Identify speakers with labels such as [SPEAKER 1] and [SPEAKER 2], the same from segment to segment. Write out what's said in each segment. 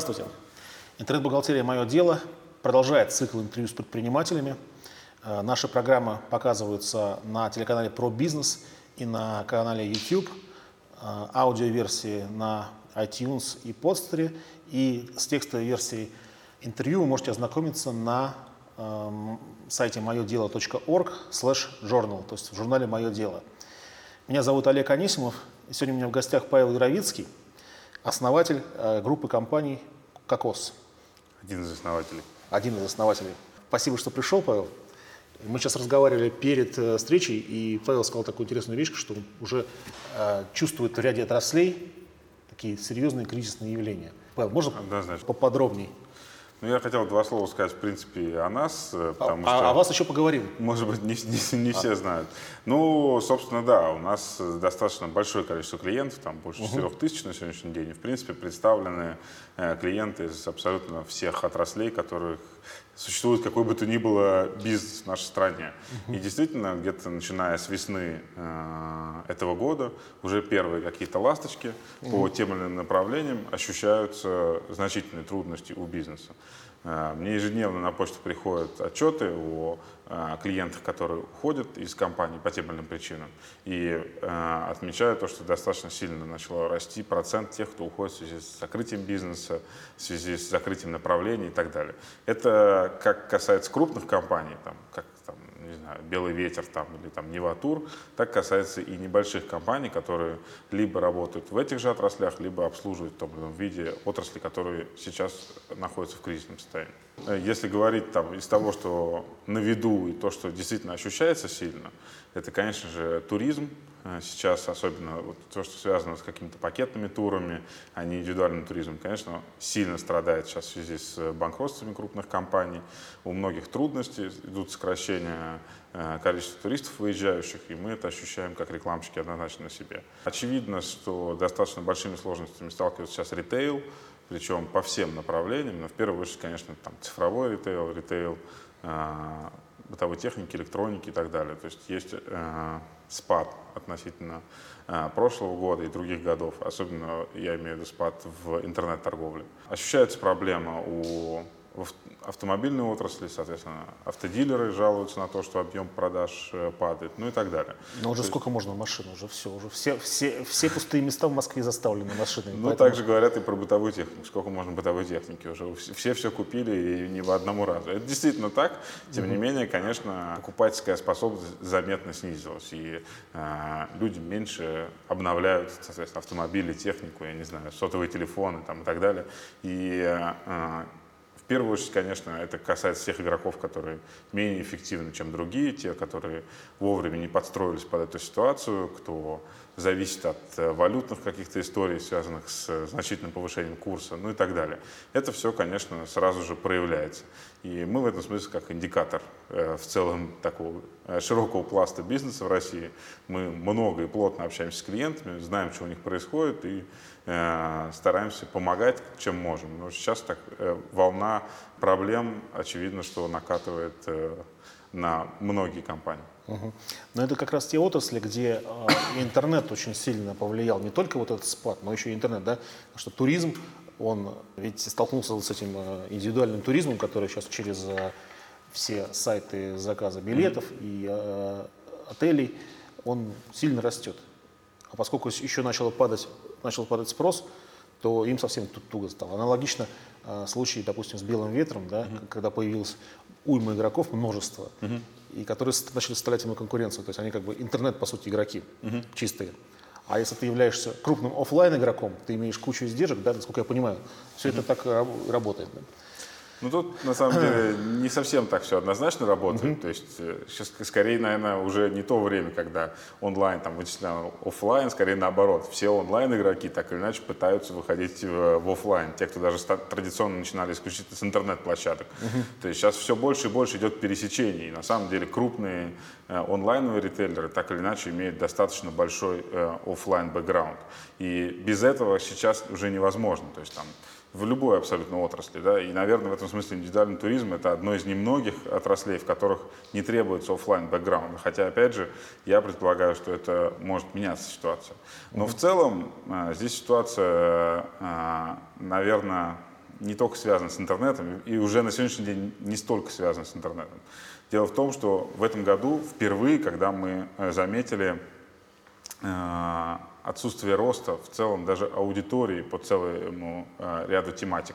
[SPEAKER 1] Здравствуйте. Интернет-бухгалтерия «Мое дело» продолжает цикл интервью с предпринимателями. Э, наши программы показываются на телеканале «Про бизнес» и на канале YouTube, э, аудиоверсии на iTunes и Podster, и с текстовой версией интервью вы можете ознакомиться на эм, сайте моедело.org slash journal, то есть в журнале «Мое дело». Меня зовут Олег Анисимов, и сегодня у меня в гостях Павел Яровицкий, основатель э, группы компаний «Кокос».
[SPEAKER 2] Один из основателей.
[SPEAKER 1] Один из основателей. Спасибо, что пришел, Павел. Мы сейчас разговаривали перед э, встречей, и Павел сказал такую интересную вещь, что он уже э, чувствует в ряде отраслей такие серьезные кризисные явления. Павел, можно Однозначно. поподробнее?
[SPEAKER 2] Ну, я хотел два слова сказать, в принципе, о нас,
[SPEAKER 1] э, потому а, что... А о вас еще поговорим.
[SPEAKER 2] Может быть, не, не, не а. все знают. Ну, собственно, да, у нас достаточно большое количество клиентов, там больше угу. тысяч на сегодняшний день. И, в принципе, представлены э, клиенты из абсолютно всех отраслей, которых существует какой бы то ни было бизнес в нашей стране. И действительно, где-то начиная с весны э, этого года, уже первые какие-то ласточки по тем или иным направлениям ощущаются значительные трудности у бизнеса. Э, мне ежедневно на почту приходят отчеты о э, клиентах, которые уходят из компании по тем или иным причинам. И э, отмечаю то, что достаточно сильно начало расти процент тех, кто уходит в связи с закрытием бизнеса, в связи с закрытием направлений и так далее. Это как касается крупных компаний, там, как не знаю, Белый ветер там, или там Неватур, так касается и небольших компаний, которые либо работают в этих же отраслях, либо обслуживают в том или ином виде отрасли, которые сейчас находятся в кризисном состоянии. Если говорить там из того, что на виду и то, что действительно ощущается сильно, это, конечно же, туризм, Э, сейчас, особенно вот то, что связано с какими-то пакетными турами, а не индивидуальным туризмом, конечно, сильно страдает сейчас в связи с банкротствами крупных компаний. У многих трудности, идут сокращения э, количества туристов выезжающих, и мы это ощущаем как рекламщики однозначно на себе. Очевидно, что достаточно большими сложностями сталкивается сейчас ритейл, причем по всем направлениям, но в первую очередь, конечно, там цифровой ритейл, ритейл э, бытовой техники, электроники и так далее. То есть есть спад относительно э, прошлого года и других годов, особенно я имею в виду спад в интернет-торговле. Ощущается проблема у в автомобильной отрасли, соответственно, автодилеры жалуются на то, что объем продаж э, падает, ну и так далее.
[SPEAKER 1] Но уже то сколько есть... можно машин? Уже все, уже все, все, все пустые места в Москве заставлены машинами.
[SPEAKER 2] Ну, поэтому... также говорят и про бытовую технику. Сколько можно бытовой техники? Уже все все купили и не в одному разу. Это действительно так. Тем угу. не менее, конечно, покупательская способность заметно снизилась. И э, люди меньше обновляют, соответственно, автомобили, технику, я не знаю, сотовые телефоны там, и так далее. И э, первую очередь, конечно, это касается всех игроков, которые менее эффективны, чем другие, те, которые вовремя не подстроились под эту ситуацию, кто зависит от э, валютных каких-то историй, связанных с значительным повышением курса, ну и так далее. Это все, конечно, сразу же проявляется. И мы в этом смысле как индикатор э, в целом такого э, широкого пласта бизнеса в России. Мы много и плотно общаемся с клиентами, знаем, что у них происходит и стараемся помогать, чем можем. Но сейчас так волна проблем, очевидно, что накатывает на многие компании.
[SPEAKER 1] Угу. Но это как раз те отрасли, где э, интернет очень сильно повлиял, не только вот этот спад, но еще и интернет, да, потому что туризм, он ведь столкнулся с этим э, индивидуальным туризмом, который сейчас через э, все сайты заказа билетов и э, отелей, он сильно растет. А поскольку еще начало падать, начал падать спрос, то им совсем тут туго стало. Аналогично э, случай, допустим, с белым ветром, да, mm когда появилась уйма игроков, множество. mm и которые начали составлять ему конкуренцию. То есть они как бы интернет, по сути, игроки угу. чистые. А если ты являешься крупным офлайн игроком, ты имеешь кучу издержек, да, насколько я понимаю, все это так работает. Да?
[SPEAKER 2] Ну тут на самом деле не совсем так все однозначно работает. Mm-hmm. То есть сейчас э, скорее, наверное, уже не то время, когда онлайн там вычисляем офлайн, скорее наоборот. Все онлайн игроки так или иначе пытаются выходить в, в офлайн. Те, кто даже традиционно начинали исключительно с интернет-площадок. Mm-hmm. То есть сейчас все больше и больше идет пересечений. И на самом деле крупные э, онлайновые ритейлеры так или иначе имеют достаточно большой э, офлайн бэкграунд. И без этого сейчас уже невозможно. То есть там в любой абсолютно отрасли. Да? И, наверное, в этом смысле индивидуальный туризм – это одно из немногих отраслей, в которых не требуется офлайн бэкграунд Хотя, опять же, я предполагаю, что это может меняться ситуация. Но в целом а, здесь ситуация, а, наверное, не только связан с интернетом, и уже на сегодняшний день не столько связан с интернетом. Дело в том, что в этом году впервые, когда мы э, заметили э, отсутствие роста в целом даже аудитории по целому э, ряду тематик,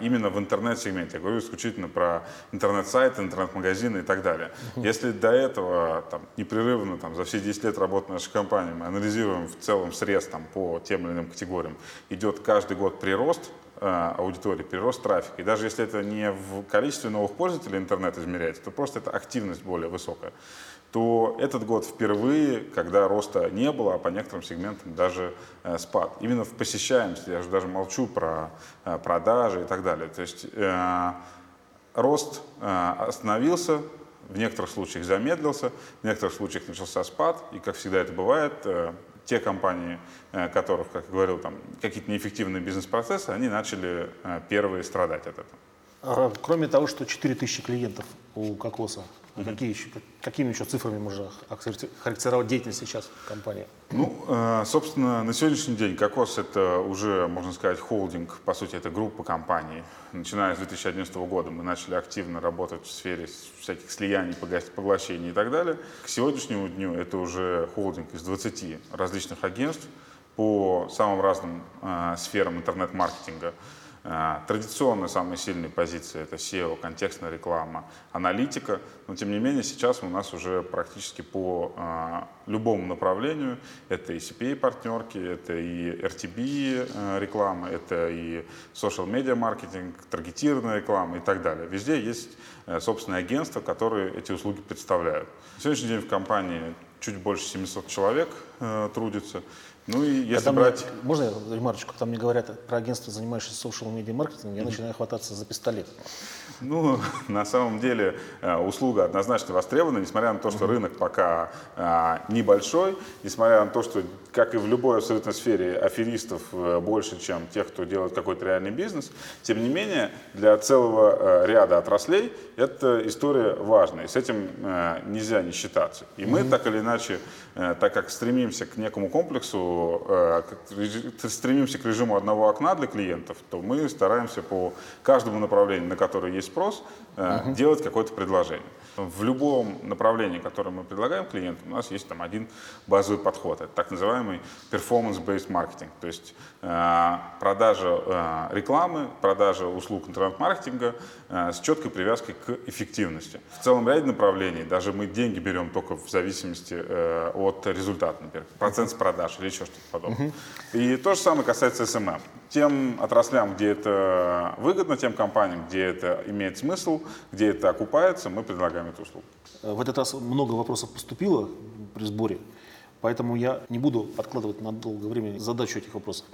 [SPEAKER 2] именно в интернет-сегменте. Я говорю исключительно про интернет-сайты, интернет-магазины и так далее. Если до этого там, непрерывно там, за все 10 лет работы нашей компании мы анализируем в целом срез там, по тем или иным категориям, идет каждый год прирост, Э, аудитории, прирост трафика. И даже если это не в количестве новых пользователей интернет измеряется, то просто это активность более высокая, то этот год впервые, когда роста не было, а по некоторым сегментам даже э, спад. Именно в посещаемости, я же даже молчу про э, продажи и так далее. То есть э, рост э, остановился, в некоторых случаях замедлился, в некоторых случаях начался спад, и, как всегда это бывает, э, те компании, э, которых, как я говорил, там какие-то неэффективные бизнес-процессы, они начали первые страдать от этого.
[SPEAKER 1] Кроме того, что 4000 клиентов у Кокоса, mm-hmm. какие еще, какими еще цифрами можно характеризовать деятельность сейчас компании?
[SPEAKER 2] Ну, э, собственно, на сегодняшний день Кокос это уже, можно сказать, холдинг, по сути, это группа компаний. Начиная с 2011 года мы начали активно работать в сфере всяких слияний, поглощений и так далее. К сегодняшнему дню это уже холдинг из 20 различных агентств по самым разным э, сферам интернет-маркетинга. А, традиционно самые сильные позиции это SEO, контекстная реклама, аналитика, но тем не менее сейчас у нас уже практически по э, любому направлению, это и CPA-партнерки, это и RTB э, реклама, это и social media маркетинг, таргетированная реклама и так далее. Везде есть э, собственные агентства, которые эти услуги представляют. На сегодняшний день в компании чуть больше 700 человек э, трудится. Ну и если
[SPEAKER 1] Когда
[SPEAKER 2] брать...
[SPEAKER 1] Мне, можно я ремарочку? Там мне говорят про агентство, занимающееся social media маркетингом, я начинаю хвататься за пистолет.
[SPEAKER 2] Ну, на самом деле э, услуга однозначно востребована, несмотря на то, что рынок пока а, небольшой, несмотря на то, что, как и в любой абсолютно сфере, аферистов э, больше, чем тех, кто делает какой-то реальный бизнес, тем не менее, для целого ряда отраслей эта история важна, и с этим нельзя не считаться. И мы, так или иначе, так как стремимся к некому комплексу, стремимся к режиму одного окна для клиентов, то мы стараемся по каждому направлению, на которое есть спрос, делать какое-то предложение. В любом направлении, которое мы предлагаем клиентам, у нас есть там один базовый подход. Это так называемый performance-based marketing. То есть э, продажа э, рекламы, продажа услуг интернет-маркетинга э, с четкой привязкой к эффективности. В целом ряде направлений даже мы деньги берем только в зависимости э, от результата, например, процент с продаж или еще что-то подобное. Uh-huh. И то же самое касается SMM. Тем отраслям, где это выгодно, тем компаниям, где это имеет смысл, где это окупается, мы предлагаем эту услугу.
[SPEAKER 1] В этот раз много вопросов поступило при сборе, поэтому я не буду откладывать на долгое время задачу этих вопросов.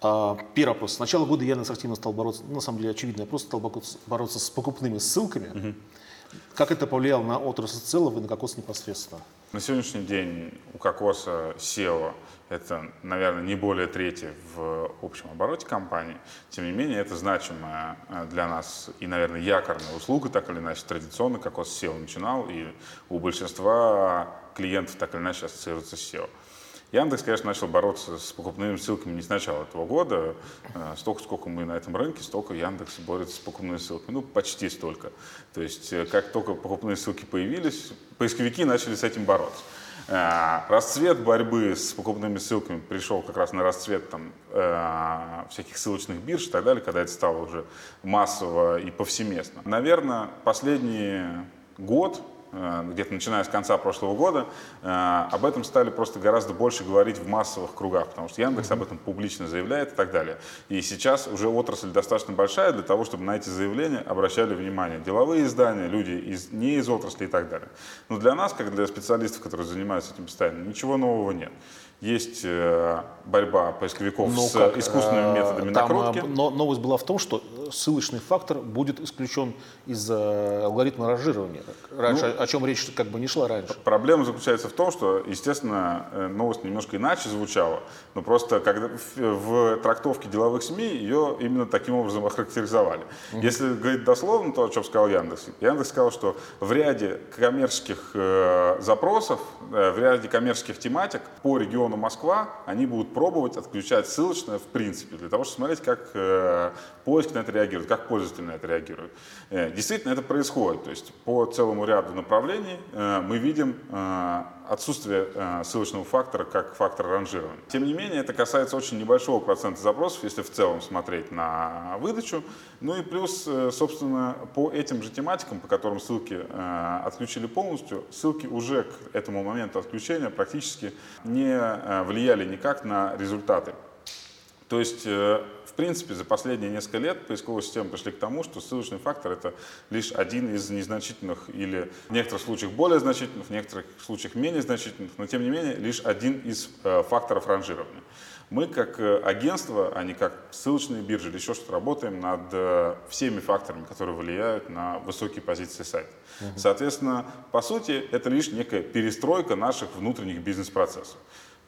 [SPEAKER 1] А, первый вопрос. С начала года Яндекс активно стал бороться, ну, на самом деле очевидно, я просто стал бороться с покупными ссылками. Угу. Как это повлияло на отрасль в целом и на Кокос непосредственно?
[SPEAKER 2] На сегодняшний день у Кокоса SEO это, наверное, не более трети в общем обороте компании. Тем не менее, это значимая э, для нас и, наверное, якорная услуга, так или иначе, традиционно Кокос SEO начинал, и у большинства клиентов так или иначе ассоциируется с SEO. Яндекс, конечно, начал бороться с покупными ссылками не с начала этого года. Э, столько, сколько мы на этом рынке, столько Яндекс борется с покупными ссылками. Ну, почти столько. То есть, э, как только покупные ссылки появились, поисковики начали с этим бороться. Э, расцвет борьбы с покупными ссылками пришел как раз на расцвет там, всяких ссылочных бирж и так далее, когда это стало уже массово и повсеместно. Наверное, последний год где-то начиная с конца прошлого года, э, об этом стали просто гораздо больше говорить в массовых кругах, потому что Яндекс об этом публично заявляет и так далее. И сейчас уже отрасль достаточно большая для того, чтобы на эти заявления обращали внимание деловые издания, люди из, не из отрасли и так далее. Но для нас, как для специалистов, которые занимаются этим постоянно, ничего нового нет есть э, борьба поисковиков но с как, искусственными методами там накрутки.
[SPEAKER 1] Но новость была в том, что ссылочный фактор будет исключен из алгоритма ранжирования. Раньше, ну, о чем речь как бы не шла раньше.
[SPEAKER 2] Проблема заключается в том, что, естественно, э, новость немножко иначе звучала, но просто когда в, в трактовке деловых СМИ ее именно таким образом охарактеризовали. Угу. Если говорить дословно, то, о чем сказал Яндекс, Яндекс сказал, что в ряде коммерческих э, запросов, э, в ряде коммерческих тематик по региону Москва, они будут пробовать отключать ссылочное в принципе, для того, чтобы смотреть, как э, поиск на это реагирует, как пользователь на это реагирует. Э, действительно, это происходит. То есть по целому ряду направлений э, мы видим э, отсутствие ссылочного фактора как фактор ранжирования. Тем не менее, это касается очень небольшого процента запросов, если в целом смотреть на выдачу. Ну и плюс, собственно, по этим же тематикам, по которым ссылки отключили полностью, ссылки уже к этому моменту отключения практически не влияли никак на результаты. То есть принципе, за последние несколько лет поисковые системы пришли к тому, что ссылочный фактор — это лишь один из незначительных или в некоторых случаях более значительных, в некоторых случаях менее значительных, но тем не менее лишь один из э, факторов ранжирования. Мы как э, агентство, а не как ссылочные биржи или еще что-то, работаем над э, всеми факторами, которые влияют на высокие позиции сайта. Угу. Соответственно, по сути, это лишь некая перестройка наших внутренних бизнес-процессов.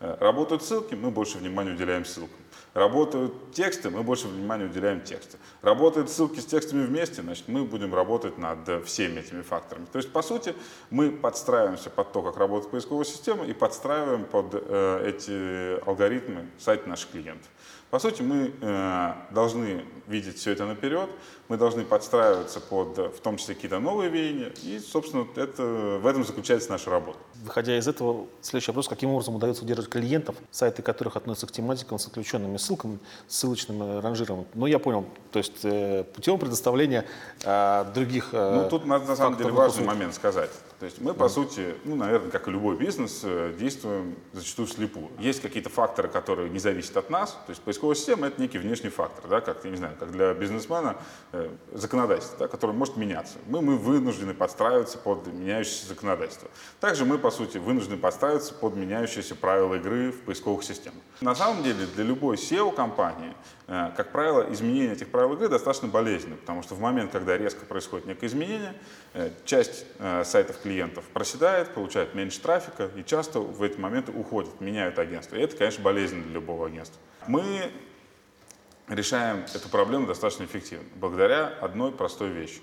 [SPEAKER 2] Работают ссылки, мы больше внимания уделяем ссылкам. Работают тексты, мы больше внимания уделяем тексту. Работают ссылки с текстами вместе, значит, мы будем работать над всеми этими факторами. То есть, по сути, мы подстраиваемся под то, как работает поисковая система, и подстраиваем под э, эти алгоритмы сайт наших клиентов. По сути, мы э, должны видеть все это наперед, мы должны подстраиваться под, в том числе, какие-то новые веяния, и, собственно, это, в этом заключается наша работа.
[SPEAKER 1] Выходя из этого, следующий вопрос, каким образом удается удерживать клиентов, сайты которых относятся к тематикам с отключенными ссылками, ссылочным ранжированием? Ну, я понял, то есть э, путем предоставления э, других
[SPEAKER 2] э, Ну, тут на, на самом деле важный момент сказать. То есть мы, по сути, ну, наверное, как и любой бизнес, э, действуем зачастую слепую. Есть какие-то факторы, которые не зависят от нас. То есть поисковая система — это некий внешний фактор, да, как, я не знаю, как для бизнесмена э, законодательство, да, которое может меняться. Мы, мы вынуждены подстраиваться под меняющееся законодательство. Также мы, по сути, вынуждены подстраиваться под меняющиеся правила игры в поисковых системах. На самом деле, для любой SEO-компании как правило, изменение этих правил игры достаточно болезненно, потому что в момент, когда резко происходит некое изменение, э, часть э, сайтов клиентов проседает, получает меньше трафика и часто в эти моменты уходят, меняют агентство. И это, конечно, болезненно для любого агентства. Мы решаем эту проблему достаточно эффективно, благодаря одной простой вещи.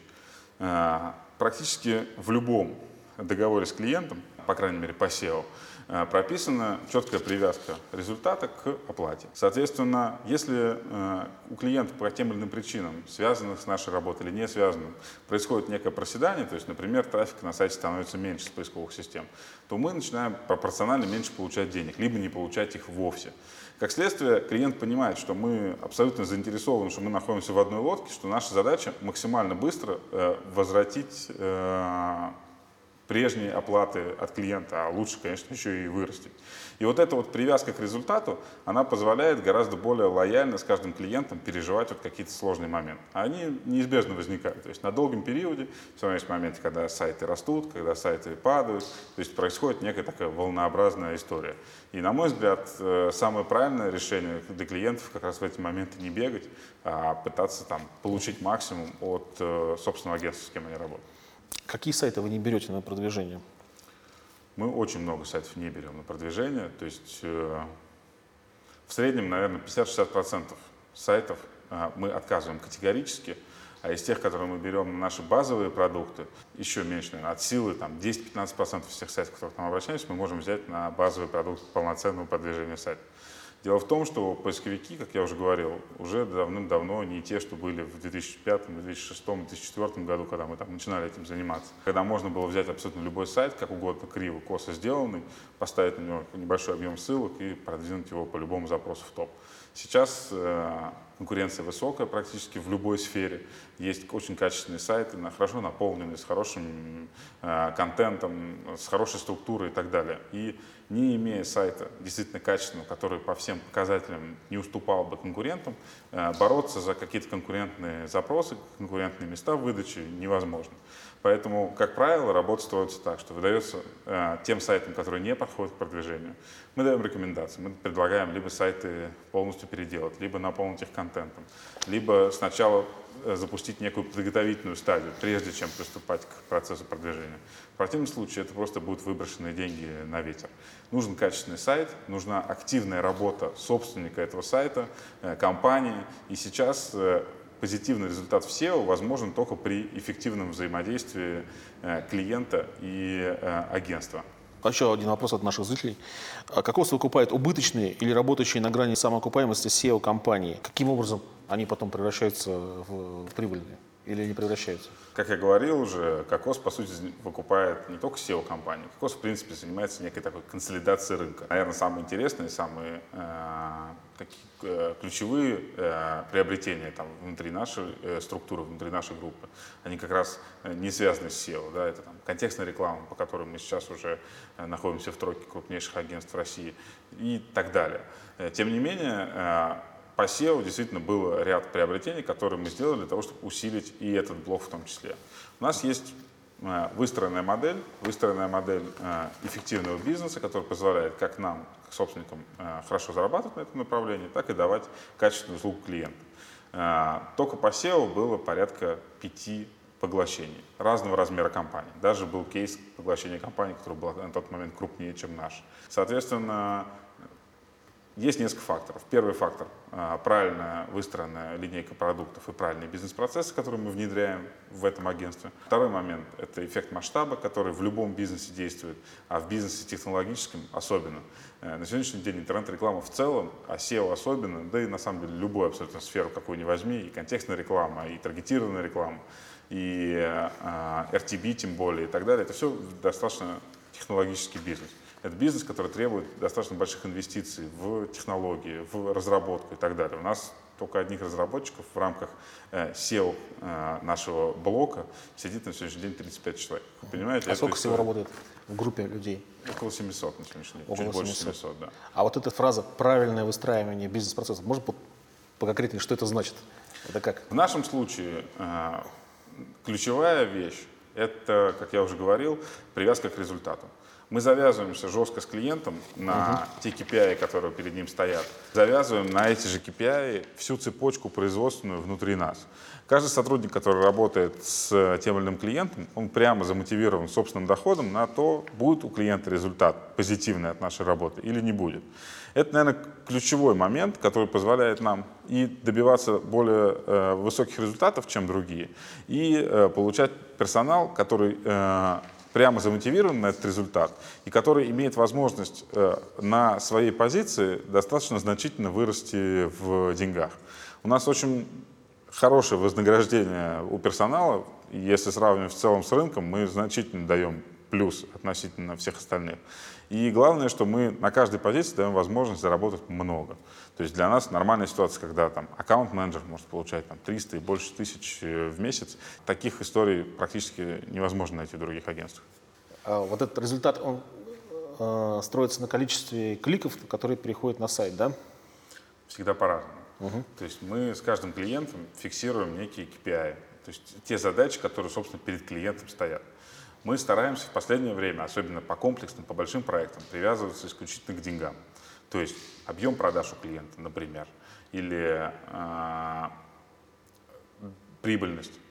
[SPEAKER 2] Практически в любом договоре с клиентом, по крайней мере по SEO, Э, прописана четкая привязка результата к оплате. Соответственно, если э, у клиента по тем или иным причинам, связанных с нашей работой или не связанным, происходит некое проседание, то есть, например, трафик на сайте становится меньше с поисковых систем, то мы начинаем пропорционально меньше получать денег, либо не получать их вовсе. Как следствие, клиент понимает, что мы абсолютно заинтересованы, что мы находимся в одной лодке, что наша задача максимально быстро э, возвратить прежней оплаты от клиента, а лучше, конечно, еще и вырастить. И вот эта вот привязка к результату, она позволяет гораздо более лояльно с каждым клиентом переживать вот какие-то сложные моменты. А они неизбежно возникают. То есть на долгом периоде, все равно есть моменты, когда сайты растут, когда сайты падают. То есть происходит некая такая волнообразная история. И, на мой взгляд, э, самое правильное решение для клиентов как раз в эти моменты не бегать, а пытаться там получить максимум от э, собственного агентства, с кем они работают.
[SPEAKER 1] Какие сайты вы не берете на продвижение?
[SPEAKER 2] Мы очень много сайтов не берем на продвижение. То есть э, в среднем, наверное, 50-60% сайтов э, мы отказываем категорически. А из тех, которые мы берем на наши базовые продукты, еще меньше, наверное, от силы там, 10-15% всех сайтов, к которым мы обращаемся, мы можем взять на базовый продукт полноценного продвижения сайта. Дело в том, что поисковики, как я уже говорил, уже давным-давно не те, что были в 2005, 2006, 2004 году, когда мы там начинали этим заниматься. Когда можно было взять абсолютно любой сайт, как угодно криво, косо сделанный, поставить на него небольшой объем ссылок и продвинуть его по любому запросу в топ. Сейчас э, конкуренция высокая практически в любой сфере. Есть очень качественные сайты, хорошо наполненные, с хорошим э, контентом, с хорошей структурой и так далее. И не имея сайта действительно качественного, который по всем показателям не уступал бы конкурентам, э, бороться за какие-то конкурентные запросы, конкурентные места в выдаче невозможно. Поэтому, как правило, работа строится так, что выдается э, тем сайтам, которые не подходят к продвижению, мы даем рекомендации. Мы предлагаем либо сайты полностью переделать, либо наполнить их контентом, либо сначала э, запустить некую подготовительную стадию, прежде чем приступать к процессу продвижения. В противном случае это просто будут выброшенные деньги на ветер. Нужен качественный сайт, нужна активная работа собственника этого сайта, э, компании. И сейчас э, позитивный результат в SEO возможен только при эффективном взаимодействии клиента и агентства.
[SPEAKER 1] Еще один вопрос от наших зрителей. А Кокос выкупает убыточные или работающие на грани самоокупаемости SEO-компании. Каким образом они потом превращаются в прибыльные или не превращаются?
[SPEAKER 2] Как я говорил уже, Кокос, по сути, выкупает не только SEO-компании. Кокос, в принципе, занимается некой такой консолидацией рынка. Наверное, самые интересные, самые э, такие, э, ключевые э, приобретения там, внутри нашей э, структуры, внутри нашей группы, они как раз э, не связаны с SEO. Да? Это там, контекстная реклама, по которой мы сейчас уже э, находимся в тройке крупнейших агентств России и так далее. Э, тем не менее, по SEO действительно был ряд приобретений, которые мы сделали для того, чтобы усилить и этот блок в том числе. У нас есть э, выстроенная модель, выстроенная модель э, эффективного бизнеса, которая позволяет как нам, как собственникам, э, хорошо зарабатывать на этом направлении, так и давать качественную услугу клиентам. Только по SEO было порядка пяти поглощений разного размера компаний. Даже был кейс поглощения компании, которая была на тот момент крупнее, чем наш. Соответственно, есть несколько факторов. Первый фактор а, – правильно выстроенная линейка продуктов и правильные бизнес-процессы, которые мы внедряем в этом агентстве. Второй момент – это эффект масштаба, который в любом бизнесе действует, а в бизнесе технологическом особенно. Э, на сегодняшний день интернет-реклама в целом, а SEO особенно, да и на самом деле любую абсолютно сферу, какую ни возьми, и контекстная реклама, и таргетированная реклама, и RTB тем более и так далее, это все достаточно технологический бизнес. Это бизнес, который требует достаточно больших инвестиций в технологии, в разработку и так далее. У нас только одних разработчиков в рамках э, SEO э, нашего блока сидит на сегодняшний день 35 человек. Вы понимаете?
[SPEAKER 1] А сколько всего работает в группе людей?
[SPEAKER 2] Около 700 на сегодняшний день.
[SPEAKER 1] Около
[SPEAKER 2] Чуть
[SPEAKER 1] 700.
[SPEAKER 2] больше 700, да.
[SPEAKER 1] А вот эта фраза «правильное выстраивание бизнес-процессов», можно по- поконкретнее, что это значит? Это как?
[SPEAKER 2] В нашем случае э, ключевая вещь – это, как я уже говорил, привязка к результату. Мы завязываемся жестко с клиентом на те KPI, которые перед ним стоят. Завязываем на эти же KPI всю цепочку производственную внутри нас. Каждый сотрудник, который работает с тем или иным клиентом, он прямо замотивирован собственным доходом на то, будет у клиента результат позитивный от нашей работы или не будет. Это, наверное, ключевой момент, который позволяет нам и добиваться более э, высоких результатов, чем другие, и э, получать персонал, который э, прямо замотивирован на этот результат и который имеет возможность э, на своей позиции достаточно значительно вырасти в деньгах. У нас очень хорошее вознаграждение у персонала. Если сравнивать в целом с рынком, мы значительно даем плюс относительно всех остальных. И главное, что мы на каждой позиции даем возможность заработать много. То есть для нас нормальная ситуация, когда там аккаунт-менеджер может получать там, 300 и больше тысяч э, в месяц. Таких историй практически невозможно найти в других агентствах.
[SPEAKER 1] А вот этот результат, он э, строится на количестве кликов, которые переходят на сайт, да?
[SPEAKER 2] Всегда по-разному. То есть мы с каждым клиентом фиксируем некие KPI, то есть те задачи, которые, собственно, перед клиентом стоят. Мы стараемся в последнее время, особенно по комплексным, по большим проектам, привязываться исключительно к деньгам. То есть объем продаж у клиента, например, или а, прибыльность э,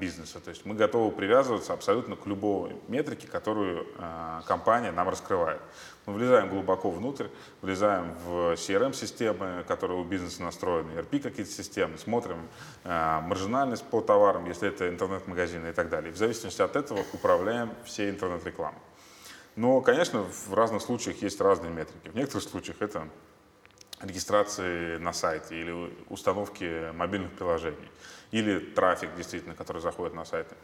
[SPEAKER 2] бизнеса. То есть мы готовы привязываться абсолютно к любой метрике, которую э, компания нам раскрывает. Мы влезаем глубоко внутрь, влезаем в CRM-системы, которые у бизнеса настроены, ERP какие-то системы, смотрим э, маржинальность по товарам, если это интернет-магазины и так далее. В зависимости от этого управляем всей интернет-рекламой. Но, конечно, в разных случаях есть разные метрики. В некоторых случаях это регистрации на сайте или установки мобильных приложений, или трафик, действительно, который заходит на сайты.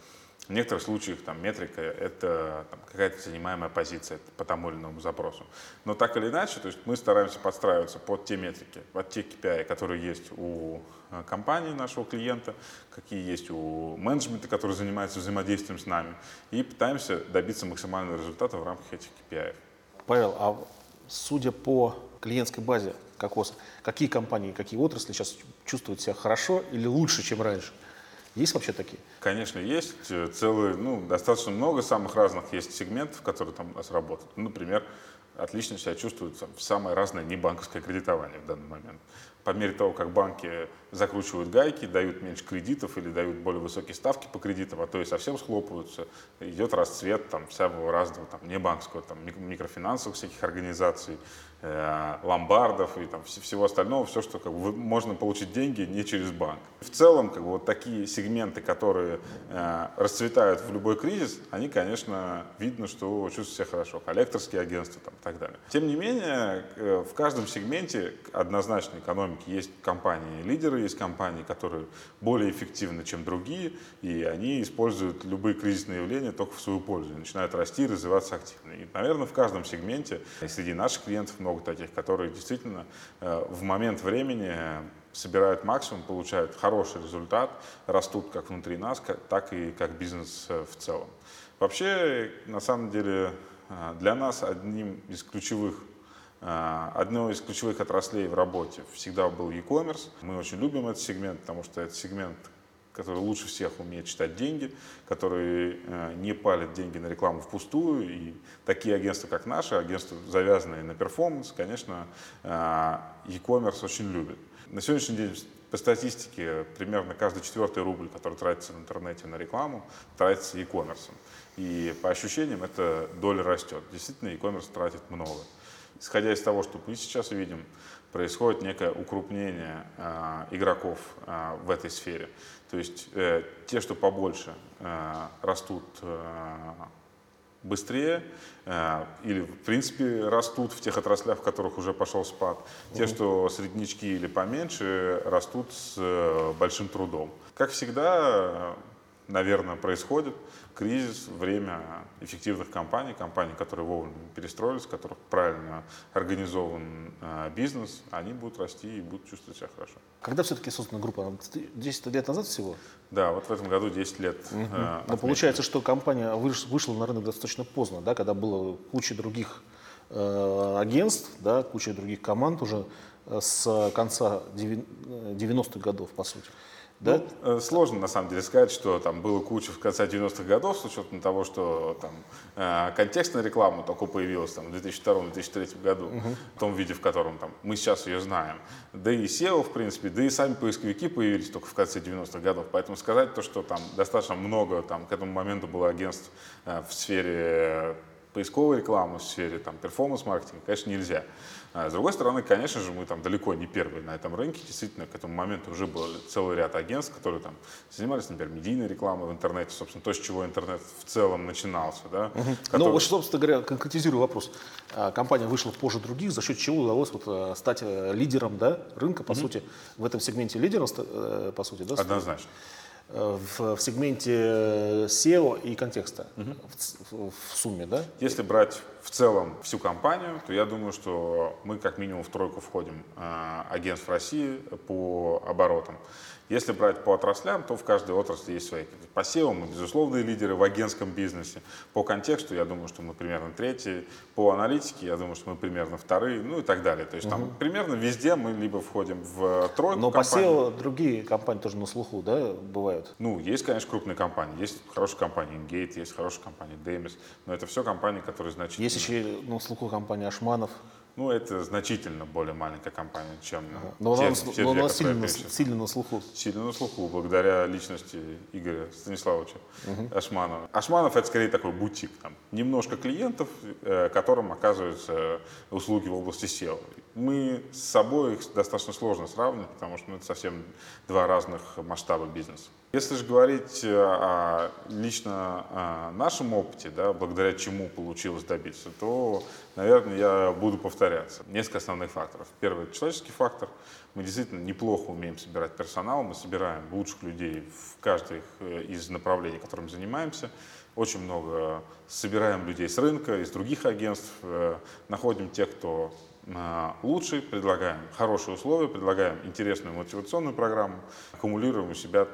[SPEAKER 2] В некоторых случаях там, метрика – это какая-то занимаемая позиция по тому или иному запросу. Но так или иначе, то есть мы стараемся подстраиваться под те метрики, под те KPI, которые есть у э, компании нашего клиента, какие есть у менеджмента, который занимается взаимодействием с нами, и пытаемся добиться максимального результата в рамках этих KPI.
[SPEAKER 1] Павел, а судя по клиентской базе Кокоса, какие компании, какие отрасли сейчас чувствуют себя хорошо или лучше, чем раньше? Есть вообще такие?
[SPEAKER 2] Конечно, есть э, целый, ну, достаточно много самых разных есть сегментов, которые там у нас работают. Например, отлично себя чувствуют там, самое разное небанковское кредитование в данный момент. По мере того, как банки закручивают гайки, дают меньше кредитов или дают более высокие ставки по кредитам, а то и совсем схлопываются, идет расцвет там, всякого разного там, небанковского, там, мик- микрофинансовых всяких организаций, э, ломбардов и там, вс- всего остального, все, что как бы, можно получить деньги не через банк. В целом, как бы, вот такие сегменты которые э, расцветают в любой кризис, они, конечно, видно, что чувствуют себя хорошо. Коллекторские агентства там, и так далее. Тем не менее, э, в каждом сегменте однозначно экономики есть компании-лидеры, есть компании, которые более эффективны, чем другие, и они используют любые кризисные явления только в свою пользу, и начинают расти и развиваться активно. И, наверное, в каждом сегменте среди наших клиентов много таких, которые действительно э, в момент времени собирают максимум, получают хороший результат, растут как внутри нас, так и как бизнес э, в целом. Вообще, на самом деле, э, для нас одним из ключевых э, Одной из ключевых отраслей в работе всегда был e-commerce. Мы очень любим этот сегмент, потому что это сегмент, который лучше всех умеет читать деньги, который не палит деньги на рекламу впустую. И такие агентства, как наши, агентства, завязанные на перформанс, конечно, e-commerce очень любят. На сегодняшний день по статистике примерно каждый четвертый рубль, который тратится в интернете на рекламу, тратится e-commerce. И по ощущениям эта доля растет. Действительно, e-commerce тратит много. Исходя из того, что мы сейчас видим, происходит некое укрупнение э, игроков э, в этой сфере. То есть э, те, что побольше, э, растут э, быстрее э, или, в принципе, растут в тех отраслях, в которых уже пошел спад. Те, что среднячки или поменьше, растут с э, большим трудом. Как всегда, наверное, происходит кризис, время эффективных компаний, компаний, которые вовремя перестроились, у которых правильно организован э, бизнес, они будут расти и будут чувствовать себя хорошо.
[SPEAKER 1] Когда все-таки создана группа? 10 лет назад всего?
[SPEAKER 2] Да, вот в этом году 10 лет. Угу.
[SPEAKER 1] Э, Но получается, что компания вышла на рынок достаточно поздно, да, когда было куча других э, агентств, да, куча других команд уже э, с конца 90-х годов, по сути.
[SPEAKER 2] Да? Ну, э, сложно на самом деле сказать, что там было куча в конце 90-х годов, с учетом того, что там э, контекстная реклама только появилась там, в 2002-2003 году, угу. в том виде, в котором там, мы сейчас ее знаем. Да и SEO, в принципе, да и сами поисковики появились только в конце 90-х годов. Поэтому сказать то, что там достаточно много там, к этому моменту было агентств э, в сфере поисковой рекламы, в сфере там, перформанс-маркетинга, конечно, нельзя. А с другой стороны, конечно же, мы там далеко не первые на этом рынке. Действительно, к этому моменту уже был целый ряд агентств, которые там занимались, например, медийной рекламой в интернете, собственно, то, с чего интернет в целом начинался. Да,
[SPEAKER 1] угу. который... Ну, вот, собственно говоря, конкретизирую вопрос. А, компания вышла позже других, за счет чего удалось вот э, стать э, лидером да, рынка, по угу. сути, в этом сегменте лидером, э, по сути, да?
[SPEAKER 2] Однозначно
[SPEAKER 1] в, в сегменте SEO и контекста угу. в, в сумме, да?
[SPEAKER 2] Если брать в целом всю компанию, то я думаю, что мы как минимум в тройку входим э, агентств России по оборотам. Если брать по отраслям, то в каждой отрасли есть свои. По SEO мы безусловные лидеры в агентском бизнесе. По контексту я думаю, что мы примерно третьи. По аналитике я думаю, что мы примерно вторые, ну и так далее. То есть угу. там примерно везде мы либо входим в тройку
[SPEAKER 1] Но компаний. по SEO другие компании тоже на слуху, да, бывают?
[SPEAKER 2] Ну, есть, конечно, крупные компании. Есть хорошая компания Ingate, есть хорошая компания Demis. Но это все компании, которые значительно...
[SPEAKER 1] Есть еще на слуху компания Ашманов.
[SPEAKER 2] Ну, это значительно более маленькая компания, чем
[SPEAKER 1] но те, она, те но две, она сильно, сильно на слуху.
[SPEAKER 2] Сильно на слуху, благодаря личности Игоря Станиславовича угу. Ашманова. Ашманов — это скорее такой бутик. Там, немножко клиентов, э, которым оказываются услуги в области SEO. Мы с собой их достаточно сложно сравнивать, потому что ну, это совсем два разных масштаба бизнеса. Если же говорить э, о лично о нашем опыте, да, благодаря чему получилось добиться, то, наверное, я буду повторяться. Несколько основных факторов. Первый – человеческий фактор. Мы действительно неплохо умеем собирать персонал, мы собираем лучших людей в каждой э, из направлений, которым занимаемся. Очень много собираем людей с рынка, из других агентств, э, находим тех, кто лучше, предлагаем хорошие условия, предлагаем интересную мотивационную программу, аккумулируем у себя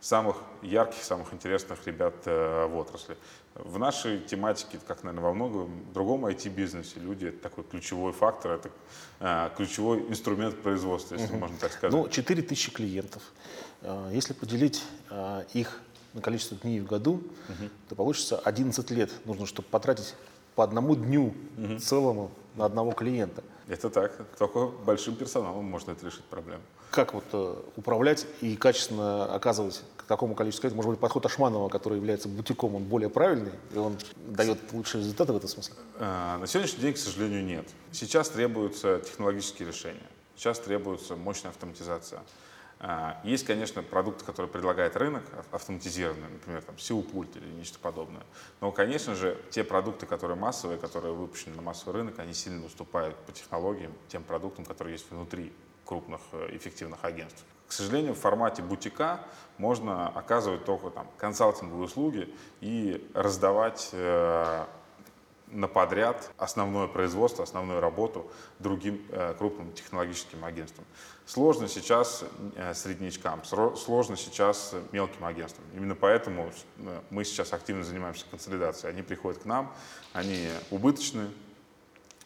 [SPEAKER 2] самых ярких, самых интересных ребят э, в отрасли. В нашей тематике, как, наверное, во многом другом IT-бизнесе, люди — это такой ключевой фактор, это э, ключевой инструмент производства, если угу. можно так сказать.
[SPEAKER 1] Ну, 4 тысячи клиентов. Э, если поделить их на количество дней в году, угу. то получится 11 лет нужно, чтобы потратить по одному дню угу. целому на одного клиента.
[SPEAKER 2] Это так. Только большим персоналом можно это решить проблему.
[SPEAKER 1] Как вот э, управлять и качественно оказывать к такому количеству клиентов? Может быть, подход Ашманова, который является бутиком, он более правильный, и он дает лучшие результаты в этом смысле?
[SPEAKER 2] А, на сегодняшний день, к сожалению, нет. Сейчас требуются технологические решения. Сейчас требуется мощная автоматизация. А, есть, конечно, продукты, которые предлагает рынок, автоматизированные, например, там, SEO-пульт или нечто подобное. Но, конечно же, те продукты, которые массовые, которые выпущены на массовый рынок, они сильно уступают по технологиям тем продуктам, которые есть внутри крупных э, эффективных агентств. К сожалению, в формате бутика можно оказывать только там, консалтинговые услуги и раздавать э, на подряд основное производство, основную работу другим э, крупным технологическим агентствам. Сложно сейчас э, среднячкам, сложно сейчас мелким агентствам. Именно поэтому э, мы сейчас активно занимаемся консолидацией. Они приходят к нам, они убыточны,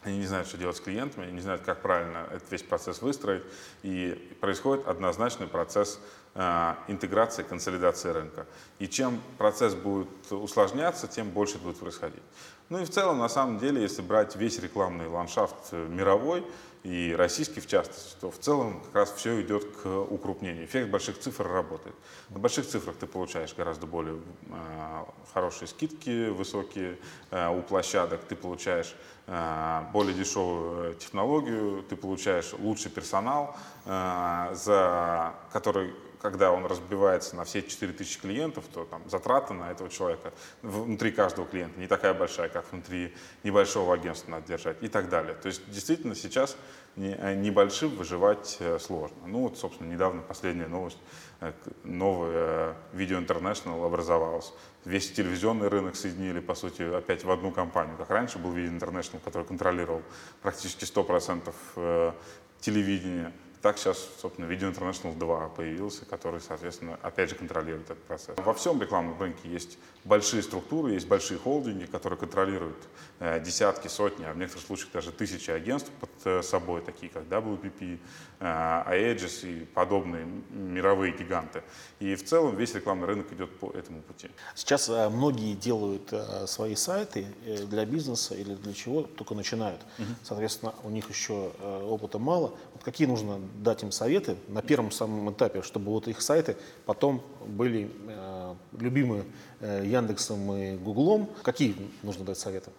[SPEAKER 2] они не знают, что делать с клиентами, они не знают, как правильно этот весь процесс выстроить. И происходит однозначный процесс э, интеграции, консолидации рынка. И чем процесс будет усложняться, тем больше будет происходить. Ну и в целом, на самом деле, если брать весь рекламный ландшафт э, мировой и российский в частности, то в целом как раз все идет к укрупнению. Эффект больших цифр работает. На больших цифрах ты получаешь гораздо более э, хорошие скидки, высокие э, у площадок, ты получаешь э, более дешевую технологию, ты получаешь лучший персонал, э, за который когда он разбивается на все 4000 клиентов, то там затраты на этого человека внутри каждого клиента не такая большая, как внутри небольшого агентства надо держать и так далее. То есть действительно сейчас э, небольшим выживать э, сложно. Ну вот, собственно, недавно последняя новость, э, новая Video International образовалась. Весь телевизионный рынок соединили, по сути, опять в одну компанию. Как раньше был Video International, который контролировал практически 100% телевидения. Так сейчас, собственно, Video International 2 появился, который, соответственно, опять же контролирует этот процесс. Во всем рекламном рынке есть большие структуры, есть большие холдинги, которые контролируют э, десятки, сотни, а в некоторых случаях даже тысячи агентств под э, собой, такие как WPP, э, Aegis и подобные мировые гиганты. И в целом весь рекламный рынок идет по этому пути.
[SPEAKER 1] Сейчас э, многие делают э, свои сайты для бизнеса или для чего, только начинают. Угу. Соответственно, у них еще опыта мало. Какие нужно дать им советы на первом самом этапе, чтобы вот их сайты потом были э, любимы э, Яндексом и Гуглом. Какие нужно дать советы?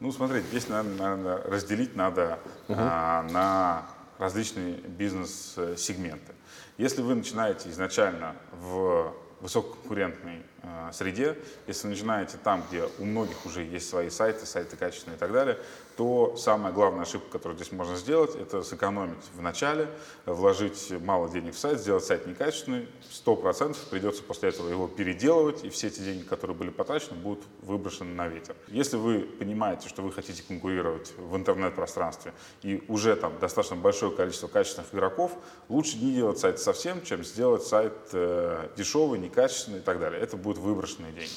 [SPEAKER 2] Ну, смотрите, здесь надо, надо разделить надо угу. а, на различные бизнес-сегменты. Если вы начинаете изначально в высококонкурентной э, среде, если начинаете там, где у многих уже есть свои сайты, сайты качественные и так далее, то самая главная ошибка, которую здесь можно сделать, это сэкономить в начале, вложить мало денег в сайт, сделать сайт некачественный, 100% придется после этого его переделывать, и все эти деньги, которые были потрачены, будут выброшены на ветер. Если вы понимаете, что вы хотите конкурировать в интернет-пространстве, и уже там достаточно большое количество качественных игроков, лучше не делать сайт совсем, чем сделать сайт э, дешевый, некачественный и так далее. Это будут выброшенные деньги.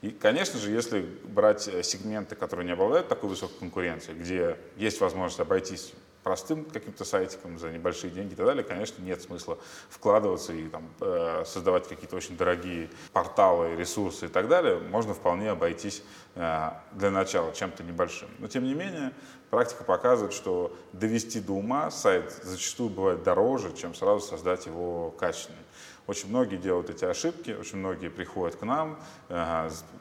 [SPEAKER 2] И, конечно же, если брать э, сегменты, которые не обладают такой высокой конкуренцией, где есть возможность обойтись простым каким-то сайтиком за небольшие деньги и так далее, конечно, нет смысла вкладываться и там, э, создавать какие-то очень дорогие порталы, ресурсы и так далее. Можно вполне обойтись э, для начала чем-то небольшим. Но, тем не менее, практика показывает, что довести до ума сайт зачастую бывает дороже, чем сразу создать его качественный. Очень многие делают эти ошибки, очень многие приходят к нам,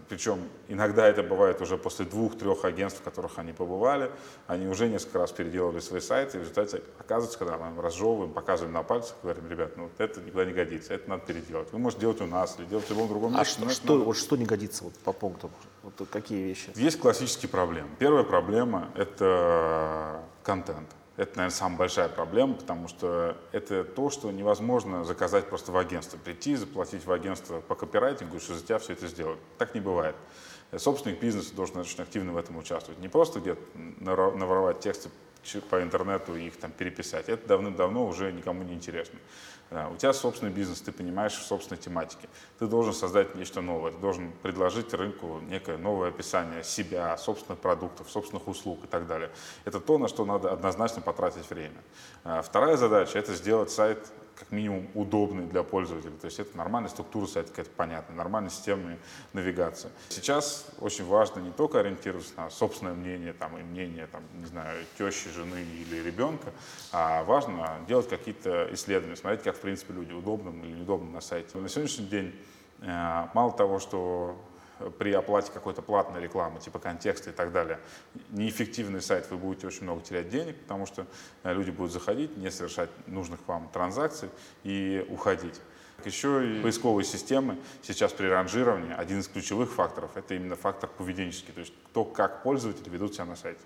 [SPEAKER 2] причем иногда это бывает уже после двух-трех агентств, в которых они побывали, они уже несколько раз переделали свои сайты, и в результате оказывается, когда мы разжевываем, показываем на пальцах, говорим, ребят, ну это никуда не годится, это надо переделать. Вы можете делать у нас или делать в любом другом
[SPEAKER 1] а месте. А что, что, вот что не годится вот, по пунктам? Вот какие вещи?
[SPEAKER 2] Есть классические проблемы. Первая проблема – это контент. Это, наверное, самая большая проблема, потому что это то, что невозможно заказать просто в агентство. Прийти, заплатить в агентство по копирайтингу, что за тебя все это сделают. Так не бывает. Собственник бизнеса должен очень активно в этом участвовать. Не просто где-то наворовать тексты по интернету их там переписать. Это давным-давно уже никому не интересно. У тебя собственный бизнес, ты понимаешь в собственной тематике. Ты должен создать нечто новое, ты должен предложить рынку некое новое описание себя, собственных продуктов, собственных услуг и так далее. Это то, на что надо однозначно потратить время. А, вторая задача – это сделать сайт как минимум удобный для пользователя. То есть это нормальная структура сайта, какая-то понятная, нормальная система навигации. Сейчас очень важно не только ориентироваться на собственное мнение там, и мнение, там, не знаю, тещи, жены или ребенка, а важно делать какие-то исследования, смотреть, как в принципе люди удобно или неудобно на сайте. На сегодняшний день э, мало того, что при оплате какой-то платной рекламы, типа контекста и так далее, неэффективный сайт, вы будете очень много терять денег, потому что э, люди будут заходить, не совершать нужных вам транзакций и уходить. Еще и поисковые системы сейчас при ранжировании, один из ключевых факторов, это именно фактор поведенческий, то есть то, как пользователи ведут себя на сайте.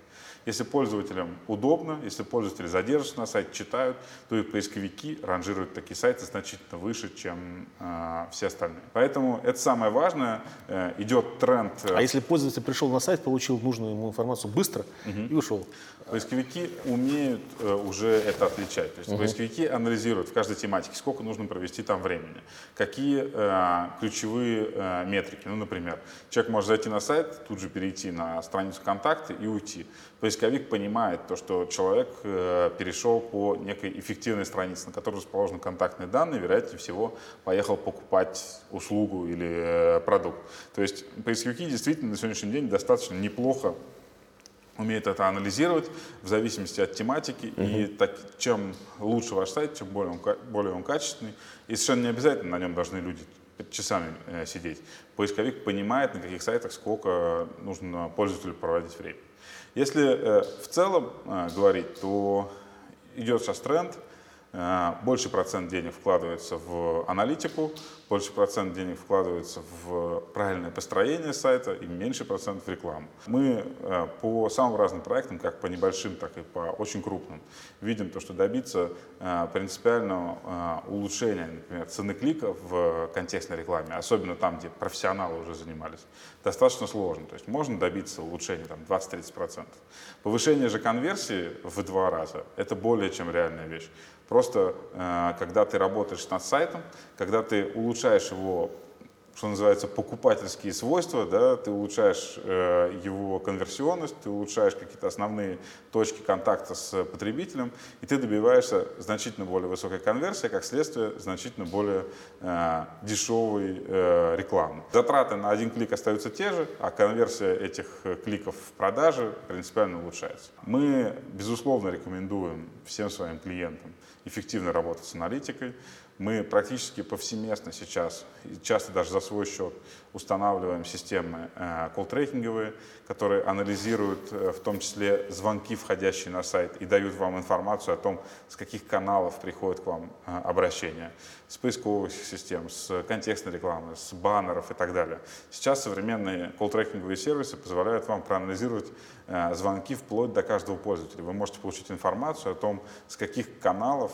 [SPEAKER 2] Если пользователям удобно, если пользователи задержатся на сайте, читают, то и поисковики ранжируют такие сайты значительно выше, чем э, все остальные. Поэтому это самое важное. Э, идет тренд.
[SPEAKER 1] Э... А если пользователь пришел на сайт, получил нужную ему информацию быстро угу. и ушел?
[SPEAKER 2] Поисковики умеют э, уже это отличать. То есть угу. поисковики анализируют в каждой тематике, сколько нужно провести там времени, какие э, ключевые э, метрики. Ну, например, человек может зайти на сайт, тут же перейти на страницу контакты и уйти поисковик понимает то, что человек э, перешел по некой эффективной странице, на которой расположены контактные данные, вероятнее всего поехал покупать услугу или э, продукт. То есть поисковики действительно на сегодняшний день достаточно неплохо умеют это анализировать в зависимости от тематики. -huh. И так, чем лучше ваш сайт, чем более он, более он качественный. И совершенно не обязательно на нем должны люди часами э, сидеть. Поисковик понимает, на каких сайтах сколько нужно пользователю проводить время. Если э, в целом э, говорить, то идет сейчас тренд, больше процент денег вкладывается в аналитику, больше процент денег вкладывается в правильное построение сайта и меньше процент в рекламу. Мы э, по самым разным проектам, как по небольшим, так и по очень крупным, видим то, что добиться э, принципиального э, улучшения, например, цены клика в контекстной рекламе, особенно там, где профессионалы уже занимались, достаточно сложно. То есть можно добиться улучшения там, 20-30%. Повышение же конверсии в два раза – это более чем реальная вещь. Просто когда ты работаешь над сайтом, когда ты улучшаешь его что называется, покупательские свойства, да, ты улучшаешь э, его конверсионность, ты улучшаешь какие-то основные точки контакта с потребителем, и ты добиваешься значительно более высокой конверсии, как следствие, значительно более э, дешевой э, рекламы. Затраты на один клик остаются те же, а конверсия этих кликов в продаже принципиально улучшается. Мы, безусловно, рекомендуем всем своим клиентам эффективно работать с аналитикой, мы практически повсеместно сейчас, часто даже за свой счет, устанавливаем системы э, колл-трекинговые, которые анализируют э, в том числе звонки, входящие на сайт, и дают вам информацию о том, с каких каналов приходят к вам э, обращения, с поисковых систем, с контекстной рекламы, с баннеров и так далее. Сейчас современные колл-трекинговые сервисы позволяют вам проанализировать звонки вплоть до каждого пользователя. Вы можете получить информацию о том, с каких каналов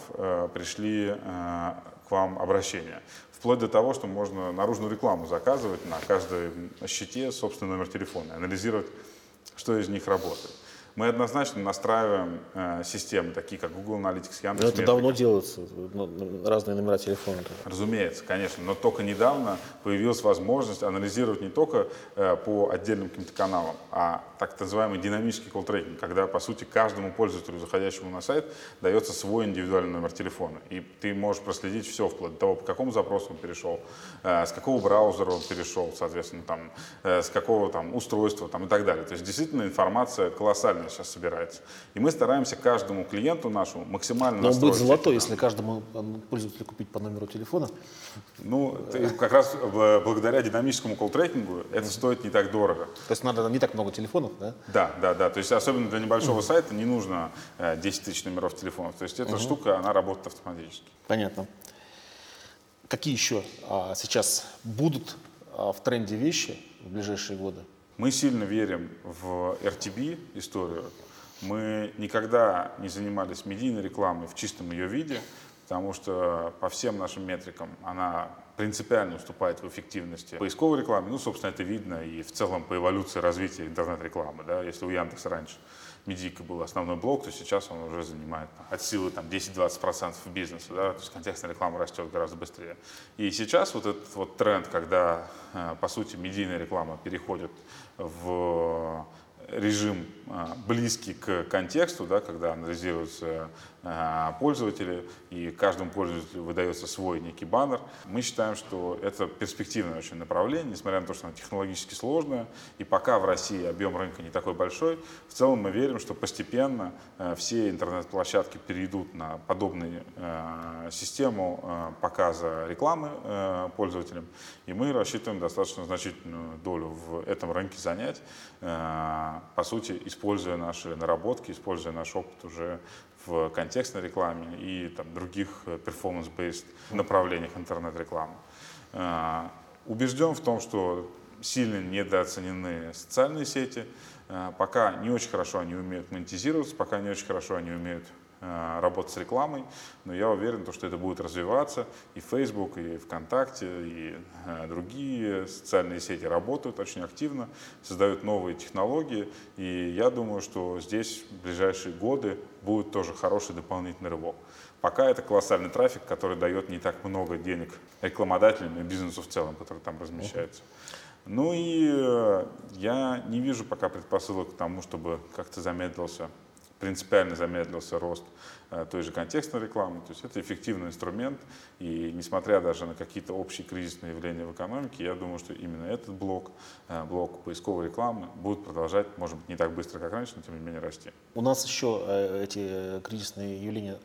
[SPEAKER 2] пришли к вам обращения. Вплоть до того, что можно наружную рекламу заказывать на каждой щите собственный номер телефона, анализировать, что из них работает. Мы однозначно настраиваем э, системы, такие как Google Analytics, Яндекс.
[SPEAKER 1] Но это давно делается, ну, разные номера телефона.
[SPEAKER 2] Разумеется, конечно, но только недавно появилась возможность анализировать не только э, по отдельным каким-то каналам, а так называемый динамический колл-трекинг, когда, по сути, каждому пользователю, заходящему на сайт, дается свой индивидуальный номер телефона. И ты можешь проследить все, вплоть до того, по какому запросу он перешел, э, с какого браузера он перешел, соответственно, там, э, с какого там устройства там, и так далее. То есть, действительно, информация колоссальная сейчас собирается. И мы стараемся каждому клиенту нашему максимально
[SPEAKER 1] Но он будет золотой, если каждому пользователю купить по номеру телефона.
[SPEAKER 2] Ну, как раз благодаря динамическому колл-трекингу это стоит не так дорого.
[SPEAKER 1] То есть надо не так много телефонов, да?
[SPEAKER 2] Да, да, да. То есть особенно для небольшого сайта не нужно 10 э, тысяч номеров телефонов. То есть эта угу. штука, она работает автоматически.
[SPEAKER 1] Понятно. Какие еще а, сейчас будут а, в тренде вещи в ближайшие годы?
[SPEAKER 2] Мы сильно верим в RTB историю. Мы никогда не занимались медийной рекламой в чистом ее виде, потому что по всем нашим метрикам она принципиально уступает в эффективности поисковой рекламы. Ну, собственно, это видно и в целом по эволюции развития интернет-рекламы. Да? Если у Яндекса раньше медийка был основной блок, то сейчас он уже занимает от силы там, 10-20% бизнеса, да, то есть контекстная реклама растет гораздо быстрее. И сейчас вот этот вот тренд, когда, э, по сути, медийная реклама переходит в режим близкий к контексту, да, когда анализируются Э, пользователи, и каждому пользователю выдается свой некий баннер. Мы считаем, что это перспективное очень направление, несмотря на то, что оно технологически сложное, и пока в России объем рынка не такой большой, в целом мы верим, что постепенно э, все интернет-площадки перейдут на подобную э, систему показа рекламы пользователям, и мы рассчитываем достаточно значительную долю в этом рынке занять, по сути, используя наши наработки, используя наш опыт уже в контекстной рекламе и там, других э, performance-based направлениях интернет-рекламы. Э, убежден в том, что сильно недооценены социальные сети, э, пока не очень хорошо они умеют монетизироваться, пока не очень хорошо они умеют работать с рекламой, но я уверен, что это будет развиваться. И Facebook, и ВКонтакте, и э, другие социальные сети работают очень активно, создают новые технологии. И я думаю, что здесь в ближайшие годы будет тоже хороший дополнительный рывок. Пока это колоссальный трафик, который дает не так много денег рекламодателям и бизнесу в целом, который там размещается. Ну и э, я не вижу пока предпосылок к тому, чтобы как-то замедлился принципиально замедлился рост э, той же контекстной рекламы. То есть это эффективный инструмент, и несмотря даже на какие-то общие кризисные явления в экономике, я думаю, что именно этот блок, э, блок поисковой рекламы, будет продолжать, может быть, не так быстро, как раньше, но тем не менее расти.
[SPEAKER 1] У нас еще э, эти кризисные явления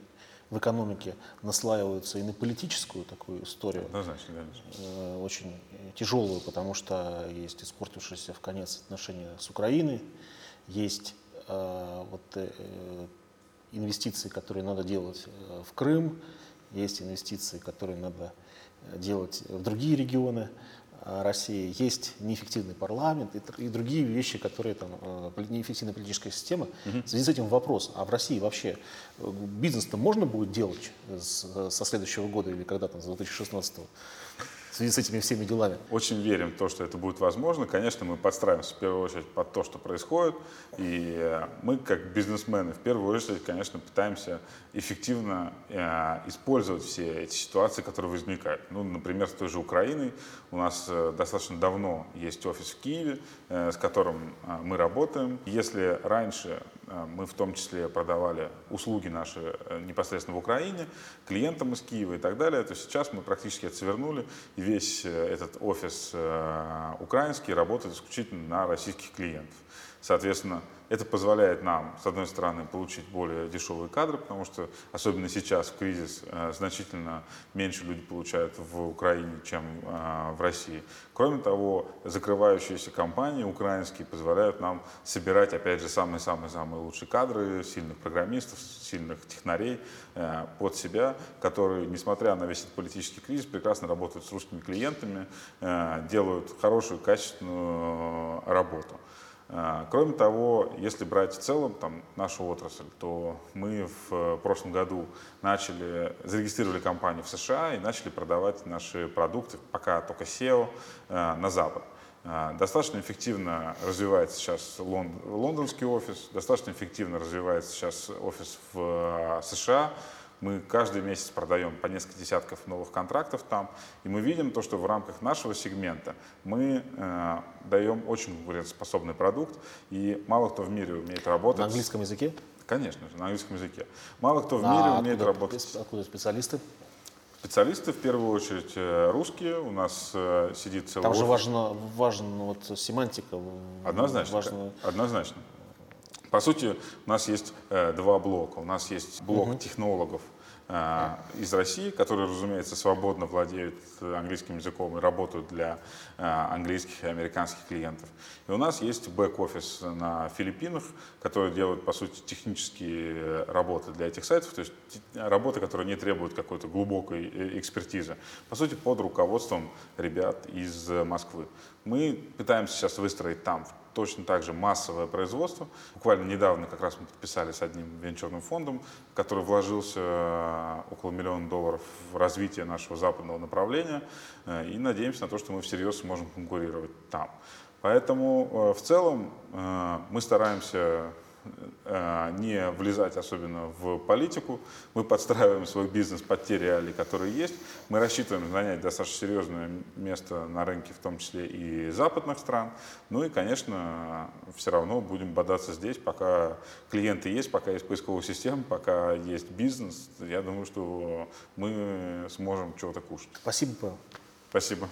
[SPEAKER 1] в экономике наслаиваются и на политическую такую историю.
[SPEAKER 2] Однозначно, конечно.
[SPEAKER 1] Очень тяжелую, потому что есть испортившиеся в конец отношения с Украиной, есть вот, э, инвестиции, которые надо делать э, в Крым, есть инвестиции, которые надо делать в другие регионы России, есть неэффективный парламент и, другие вещи, которые там, неэффективная политическая система. В связи с этим вопрос, а в России вообще бизнес-то можно будет делать со следующего года или когда там, с 2016 -го? В связи с этими всеми делами?
[SPEAKER 2] Очень верим в то, что это будет возможно. Конечно, мы подстраиваемся в первую очередь под то, что происходит. И э, мы, как бизнесмены, в первую очередь, конечно, пытаемся эффективно э, использовать все эти ситуации, которые возникают. Ну, например, с той же Украиной. У нас э, достаточно давно есть офис в Киеве, с которым мы работаем. Если раньше мы в том числе продавали услуги наши непосредственно в Украине, клиентам из Киева и так далее, то сейчас мы практически это свернули и весь э, этот офис э, украинский работает исключительно на российских клиентов. Соответственно, это позволяет нам, с одной стороны, получить более дешевые кадры, потому что, особенно сейчас, в кризис, э, значительно меньше люди получают в Украине, чем в России. Кроме того, закрывающиеся компании украинские позволяют нам собирать, опять же, самые-самые-самые лучшие кадры, сильных программистов, сильных технарей под себя, которые, несмотря на весь этот политический кризис, прекрасно работают с русскими клиентами, делают хорошую, качественную работу. А, кроме того, если брать в целом там, нашу отрасль, то мы в прошлом году начали, зарегистрировали компанию в США и начали продавать наши продукты, пока только SEO, а, на Запад. А, достаточно эффективно развивается сейчас лондонский офис, достаточно эффективно развивается сейчас офис в США. Мы каждый месяц продаем по несколько десятков новых контрактов там, и мы видим то, что в рамках нашего сегмента мы э, даем очень конкурентоспособный продукт, и мало кто в мире умеет работать.
[SPEAKER 1] На английском языке?
[SPEAKER 2] Конечно же, на английском языке. Мало кто в мире а умеет
[SPEAKER 1] откуда,
[SPEAKER 2] работать.
[SPEAKER 1] Откуда специалисты?
[SPEAKER 2] Специалисты в первую очередь э, русские, у нас э, сидит целый
[SPEAKER 1] Там же важно, важна вот семантика.
[SPEAKER 2] Однозначно, важно... однозначно. По сути, у нас есть э, два блока. У нас есть блок угу. технологов, из России, которые, разумеется, свободно владеют английским языком и работают для э, английских и американских клиентов. И у нас есть бэк-офис на Филиппинах, который делает, по сути, технические работы для этих сайтов, то есть работы, которые не требуют какой-то глубокой э, экспертизы. По сути, под руководством ребят из Москвы. Мы пытаемся сейчас выстроить там точно так же массовое производство. Буквально недавно как раз мы подписали с одним венчурным фондом, который вложился э, около миллиона долларов в развитие нашего западного направления э, и надеемся на то, что мы всерьез сможем конкурировать там. Поэтому э, в целом мы стараемся не влезать особенно в политику. Мы подстраиваем свой бизнес под те реалии, которые есть. Мы рассчитываем занять достаточно серьезное место на рынке, в том числе и западных стран. Ну и, конечно, все равно будем бодаться здесь, пока клиенты есть, пока есть поисковая система, пока есть бизнес. Я думаю, что мы сможем чего-то кушать.
[SPEAKER 1] Спасибо, Павел.
[SPEAKER 2] Спасибо.